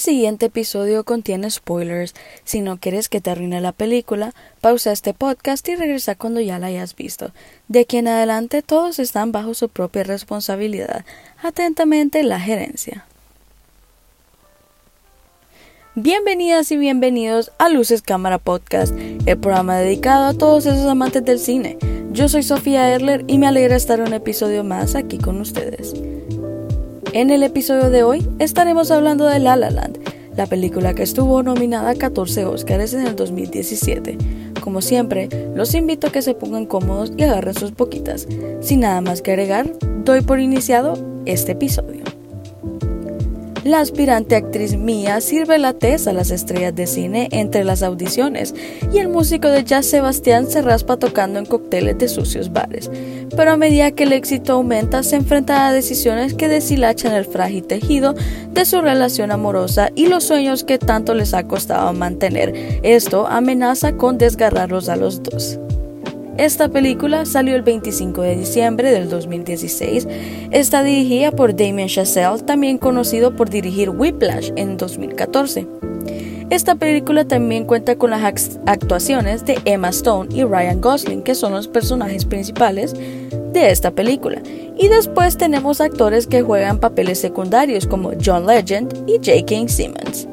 siguiente episodio contiene spoilers. Si no quieres que te arruine la película, pausa este podcast y regresa cuando ya la hayas visto. De aquí en adelante todos están bajo su propia responsabilidad. Atentamente, la gerencia. Bienvenidas y bienvenidos a Luces Cámara Podcast, el programa dedicado a todos esos amantes del cine. Yo soy Sofía Erler y me alegra estar un episodio más aquí con ustedes. En el episodio de hoy estaremos hablando de La La Land, la película que estuvo nominada a 14 Oscars en el 2017. Como siempre, los invito a que se pongan cómodos y agarren sus poquitas. Sin nada más que agregar, doy por iniciado este episodio. La aspirante actriz Mia sirve la a las estrellas de cine entre las audiciones y el músico de jazz Sebastián se raspa tocando en cócteles de sucios bares. Pero a medida que el éxito aumenta, se enfrenta a decisiones que deshilachan el frágil tejido de su relación amorosa y los sueños que tanto les ha costado mantener. Esto amenaza con desgarrarlos a los dos. Esta película salió el 25 de diciembre del 2016. Está dirigida por Damien Chazelle, también conocido por dirigir Whiplash en 2014. Esta película también cuenta con las actuaciones de Emma Stone y Ryan Gosling, que son los personajes principales de esta película. Y después tenemos actores que juegan papeles secundarios como John Legend y J.K. Simmons.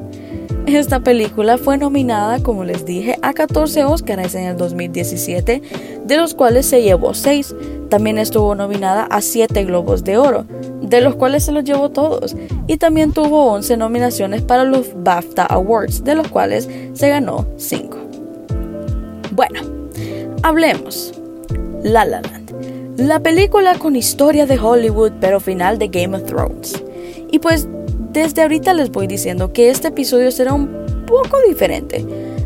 Esta película fue nominada, como les dije, a 14 Oscars en el 2017, de los cuales se llevó 6. También estuvo nominada a 7 Globos de Oro, de los cuales se los llevó todos. Y también tuvo 11 nominaciones para los BAFTA Awards, de los cuales se ganó 5. Bueno, hablemos. La La Land. La película con historia de Hollywood, pero final de Game of Thrones. Y pues desde ahorita les voy diciendo que este episodio será un poco diferente,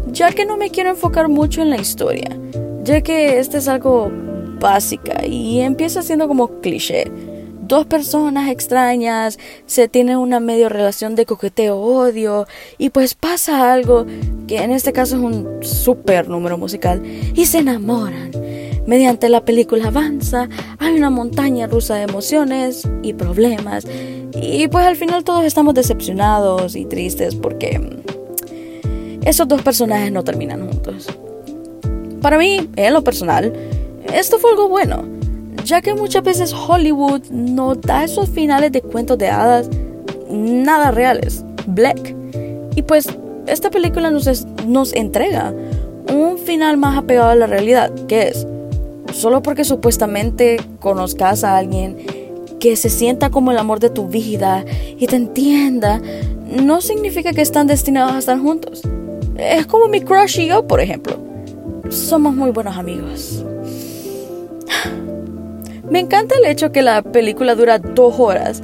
ya que no me quiero enfocar mucho en la historia, ya que este es algo básica y empieza siendo como cliché. Dos personas extrañas se tienen una medio relación de coqueteo-odio y pues pasa algo que en este caso es un super número musical y se enamoran. Mediante la película avanza, hay una montaña rusa de emociones y problemas y pues al final todos estamos decepcionados y tristes porque esos dos personajes no terminan juntos. Para mí, en lo personal, esto fue algo bueno, ya que muchas veces Hollywood no da esos finales de cuentos de hadas nada reales, black. Y pues esta película nos, nos entrega un final más apegado a la realidad, que es, solo porque supuestamente conozcas a alguien que se sienta como el amor de tu vida y te entienda, no significa que están destinados a estar juntos. Es como mi crush y yo, por ejemplo. Somos muy buenos amigos. Me encanta el hecho que la película dura dos horas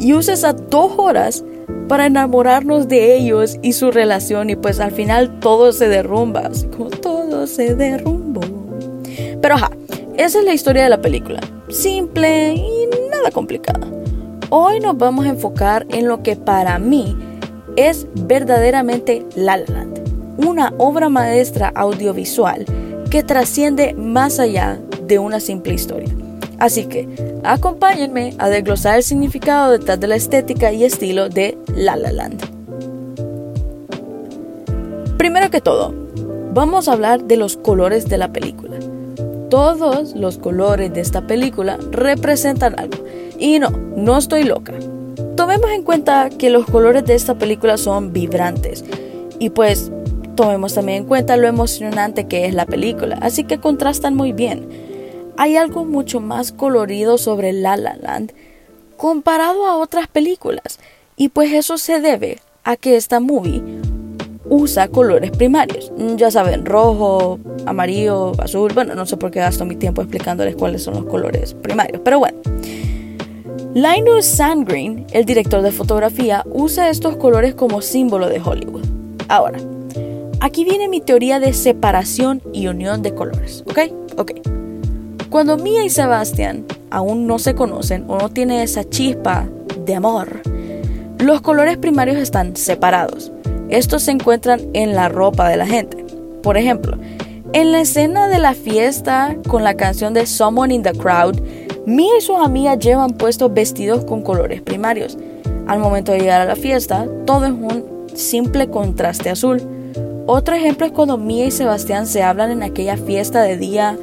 y usa esas dos horas para enamorarnos de ellos y su relación y pues al final todo se derrumba, así como todo se derrumbó. Pero ajá, esa es la historia de la película. Simple y complicada. Hoy nos vamos a enfocar en lo que para mí es verdaderamente La La Land, una obra maestra audiovisual que trasciende más allá de una simple historia. Así que acompáñenme a desglosar el significado detrás de la estética y estilo de La La Land. Primero que todo, vamos a hablar de los colores de la película. Todos los colores de esta película representan algo. Y no, no estoy loca. Tomemos en cuenta que los colores de esta película son vibrantes. Y pues tomemos también en cuenta lo emocionante que es la película. Así que contrastan muy bien. Hay algo mucho más colorido sobre La La Land comparado a otras películas. Y pues eso se debe a que esta movie usa colores primarios. Ya saben, rojo, amarillo, azul. Bueno, no sé por qué gasto mi tiempo explicándoles cuáles son los colores primarios, pero bueno. Linus Sandgreen, el director de fotografía, usa estos colores como símbolo de Hollywood. Ahora, aquí viene mi teoría de separación y unión de colores, ¿ok? Ok. Cuando Mia y Sebastian aún no se conocen o no tienen esa chispa de amor, los colores primarios están separados estos se encuentran en la ropa de la gente. Por ejemplo, en la escena de la fiesta con la canción de Someone in the Crowd, Mia y sus amigas llevan puestos vestidos con colores primarios. Al momento de llegar a la fiesta, todo es un simple contraste azul. Otro ejemplo es cuando Mia y Sebastián se hablan en aquella fiesta de día,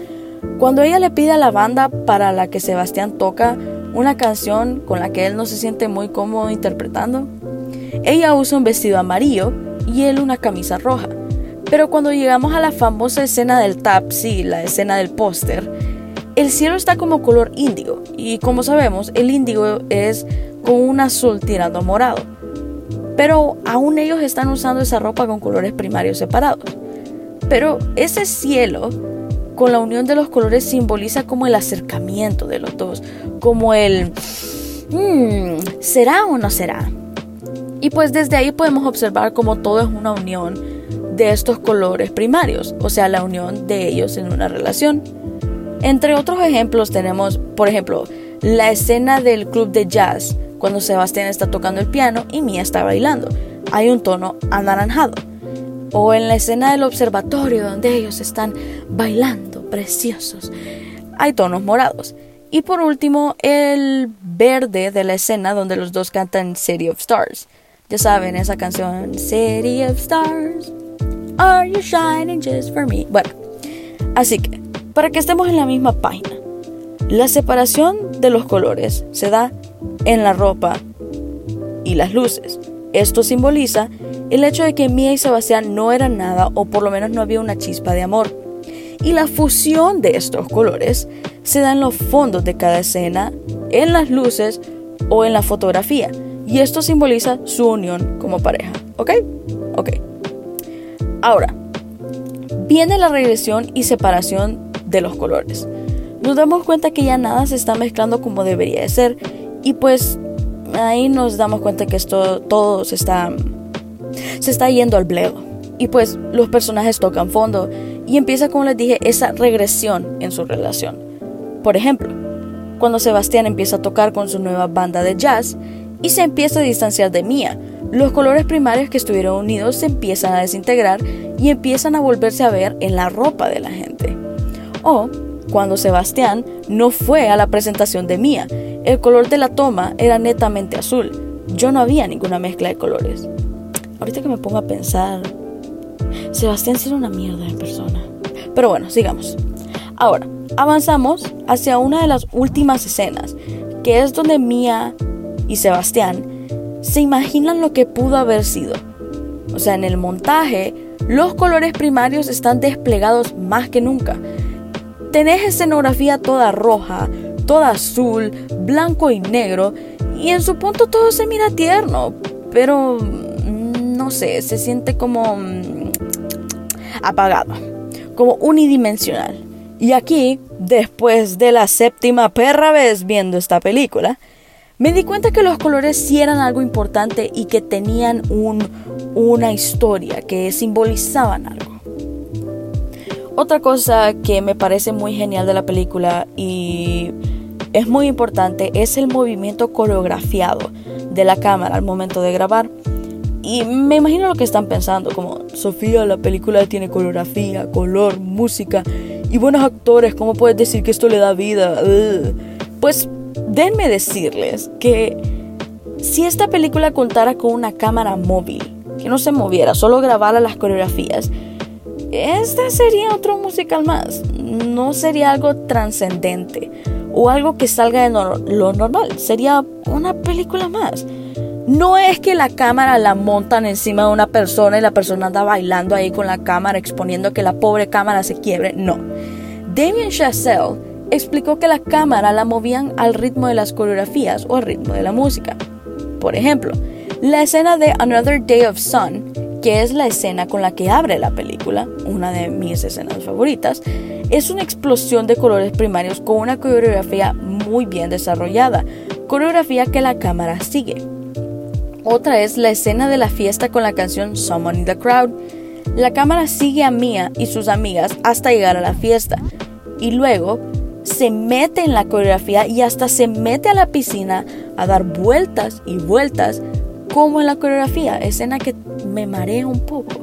cuando ella le pide a la banda para la que Sebastián toca una canción con la que él no se siente muy cómodo interpretando. Ella usa un vestido amarillo y él una camisa roja. Pero cuando llegamos a la famosa escena del tap, la escena del póster, el cielo está como color índigo y como sabemos el índigo es con un azul tirando morado. Pero aún ellos están usando esa ropa con colores primarios separados. Pero ese cielo con la unión de los colores simboliza como el acercamiento de los dos, como el hmm, ¿será o no será? Y pues desde ahí podemos observar como todo es una unión de estos colores primarios, o sea, la unión de ellos en una relación. Entre otros ejemplos tenemos, por ejemplo, la escena del club de jazz, cuando Sebastián está tocando el piano y Mia está bailando. Hay un tono anaranjado. O en la escena del observatorio donde ellos están bailando, preciosos. Hay tonos morados. Y por último, el verde de la escena donde los dos cantan City of Stars. Ya saben, esa canción City of Stars. Are you shining just for me? Bueno, así que, para que estemos en la misma página, la separación de los colores se da en la ropa y las luces. Esto simboliza el hecho de que Mía y Sebastián no eran nada o por lo menos no había una chispa de amor. Y la fusión de estos colores se da en los fondos de cada escena, en las luces o en la fotografía. Y esto simboliza su unión como pareja. ¿Ok? Ok. Ahora, viene la regresión y separación de los colores. Nos damos cuenta que ya nada se está mezclando como debería de ser y pues ahí nos damos cuenta que esto todo se está se está yendo al bledo. Y pues los personajes tocan fondo y empieza como les dije esa regresión en su relación. Por ejemplo, cuando Sebastián empieza a tocar con su nueva banda de jazz y se empieza a distanciar de Mia, los colores primarios que estuvieron unidos se empiezan a desintegrar y empiezan a volverse a ver en la ropa de la gente. O cuando Sebastián no fue a la presentación de Mia, el color de la toma era netamente azul. Yo no había ninguna mezcla de colores. Ahorita que me pongo a pensar, Sebastián sí una mierda de persona. Pero bueno, sigamos. Ahora, avanzamos hacia una de las últimas escenas, que es donde Mia y Sebastián se imaginan lo que pudo haber sido. O sea, en el montaje, los colores primarios están desplegados más que nunca. Tenés escenografía toda roja, toda azul, blanco y negro, y en su punto todo se mira tierno, pero mm, no sé, se siente como mm, apagado, como unidimensional. Y aquí, después de la séptima perra vez viendo esta película, me di cuenta que los colores sí eran algo importante y que tenían un, una historia, que simbolizaban algo. Otra cosa que me parece muy genial de la película y es muy importante es el movimiento coreografiado de la cámara al momento de grabar. Y me imagino lo que están pensando, como Sofía, la película tiene coreografía, color, música y buenos actores, ¿cómo puedes decir que esto le da vida? Pues denme decirles que si esta película contara con una cámara móvil, que no se moviera, solo grabara las coreografías, este sería otro musical más. No sería algo trascendente o algo que salga de lo normal. Sería una película más. No es que la cámara la montan encima de una persona y la persona anda bailando ahí con la cámara exponiendo que la pobre cámara se quiebre. No. Damien Chazelle explicó que la cámara la movían al ritmo de las coreografías o al ritmo de la música. Por ejemplo, la escena de Another Day of Sun, que es la escena con la que abre la película, una de mis escenas favoritas, es una explosión de colores primarios con una coreografía muy bien desarrollada, coreografía que la cámara sigue. Otra es la escena de la fiesta con la canción Someone in the Crowd. La cámara sigue a Mia y sus amigas hasta llegar a la fiesta y luego se mete en la coreografía y hasta se mete a la piscina a dar vueltas y vueltas como en la coreografía, escena que me marea un poco.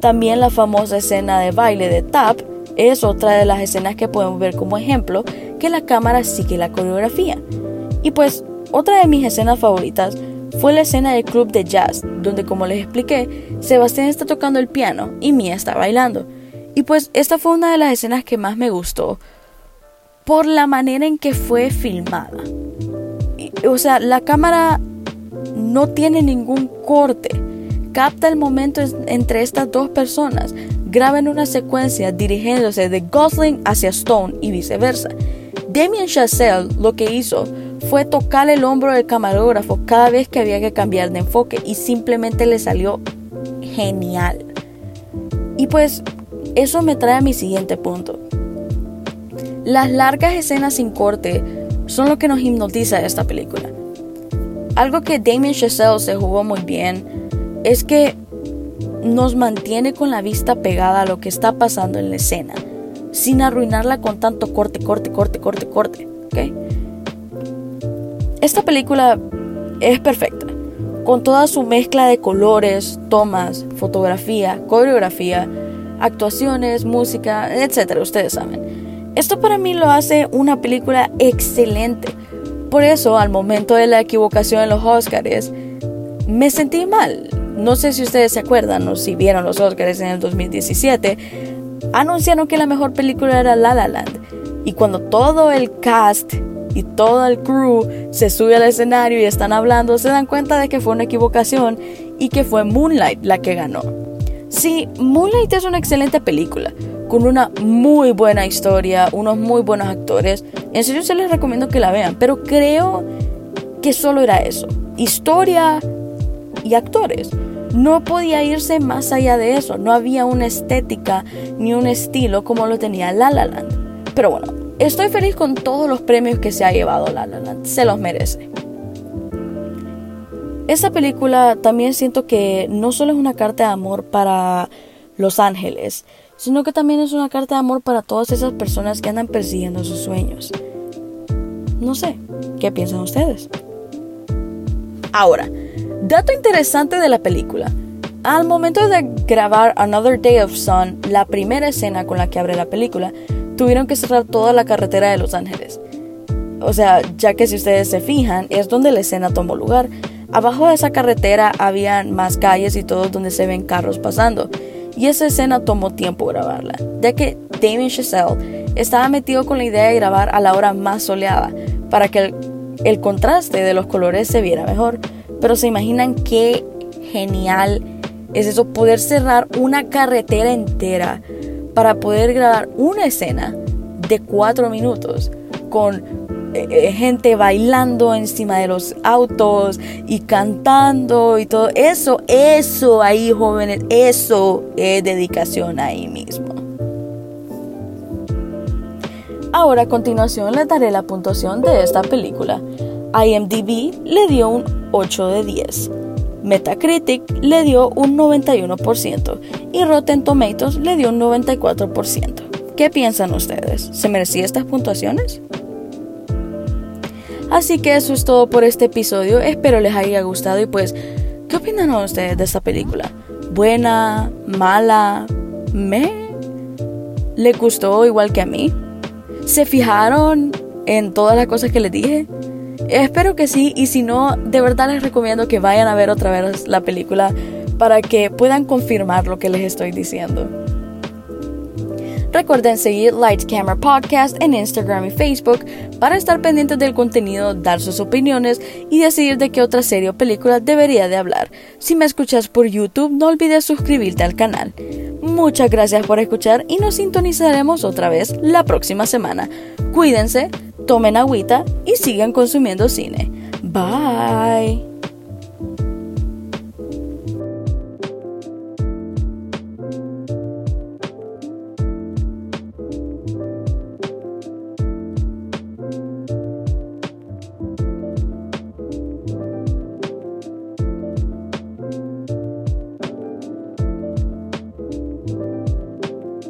También la famosa escena de baile de tap es otra de las escenas que podemos ver como ejemplo que la cámara sigue la coreografía. Y pues otra de mis escenas favoritas fue la escena del club de jazz, donde como les expliqué, Sebastián está tocando el piano y Mia está bailando. Y pues esta fue una de las escenas que más me gustó por la manera en que fue filmada. o sea, la cámara no tiene ningún corte. Capta el momento entre estas dos personas. Graba en una secuencia dirigiéndose de Gosling hacia Stone y viceversa. Damien Chazelle lo que hizo fue tocar el hombro del camarógrafo cada vez que había que cambiar de enfoque y simplemente le salió genial. Y pues eso me trae a mi siguiente punto. Las largas escenas sin corte son lo que nos hipnotiza de esta película. Algo que Damien Chazelle se jugó muy bien es que nos mantiene con la vista pegada a lo que está pasando en la escena, sin arruinarla con tanto corte, corte, corte, corte, corte. Esta película es perfecta, con toda su mezcla de colores, tomas, fotografía, coreografía, actuaciones, música, etc. Ustedes saben. Esto para mí lo hace una película excelente. Por eso, al momento de la equivocación en los Oscars, me sentí mal. No sé si ustedes se acuerdan o si vieron los Oscars en el 2017. Anunciaron que la mejor película era La La Land. Y cuando todo el cast y todo el crew se sube al escenario y están hablando, se dan cuenta de que fue una equivocación y que fue Moonlight la que ganó. Sí, Moonlight es una excelente película, con una muy buena historia, unos muy buenos actores. En serio se les recomiendo que la vean, pero creo que solo era eso, historia y actores. No podía irse más allá de eso, no había una estética ni un estilo como lo tenía La La Land. Pero bueno, estoy feliz con todos los premios que se ha llevado La La Land, se los merece. Esta película también siento que no solo es una carta de amor para Los Ángeles, sino que también es una carta de amor para todas esas personas que andan persiguiendo sus sueños. No sé, ¿qué piensan ustedes? Ahora, dato interesante de la película. Al momento de grabar Another Day of Sun, la primera escena con la que abre la película, tuvieron que cerrar toda la carretera de Los Ángeles. O sea, ya que si ustedes se fijan, es donde la escena tomó lugar. Abajo de esa carretera habían más calles y todo donde se ven carros pasando. Y esa escena tomó tiempo grabarla, ya que Damien Chazelle estaba metido con la idea de grabar a la hora más soleada, para que el, el contraste de los colores se viera mejor. Pero se imaginan qué genial es eso, poder cerrar una carretera entera para poder grabar una escena de cuatro minutos con eh, eh, gente bailando encima de los autos y cantando y todo eso, eso ahí jóvenes, eso es dedicación ahí mismo. Ahora a continuación les daré la puntuación de esta película. IMDb le dio un 8 de 10. Metacritic le dio un 91% y Rotten Tomatoes le dio un 94%. ¿Qué piensan ustedes? ¿Se merecía estas puntuaciones? Así que eso es todo por este episodio. Espero les haya gustado y pues, ¿qué opinan ustedes de esta película? ¿Buena? ¿Mala? ¿Me? ¿Le gustó igual que a mí? ¿Se fijaron en todas las cosas que les dije? Espero que sí y si no, de verdad les recomiendo que vayan a ver otra vez la película para que puedan confirmar lo que les estoy diciendo. Recuerden seguir Light Camera Podcast en Instagram y Facebook para estar pendientes del contenido, dar sus opiniones y decidir de qué otra serie o película debería de hablar. Si me escuchas por YouTube, no olvides suscribirte al canal. Muchas gracias por escuchar y nos sintonizaremos otra vez la próxima semana. Cuídense, tomen agüita y sigan consumiendo cine. Bye.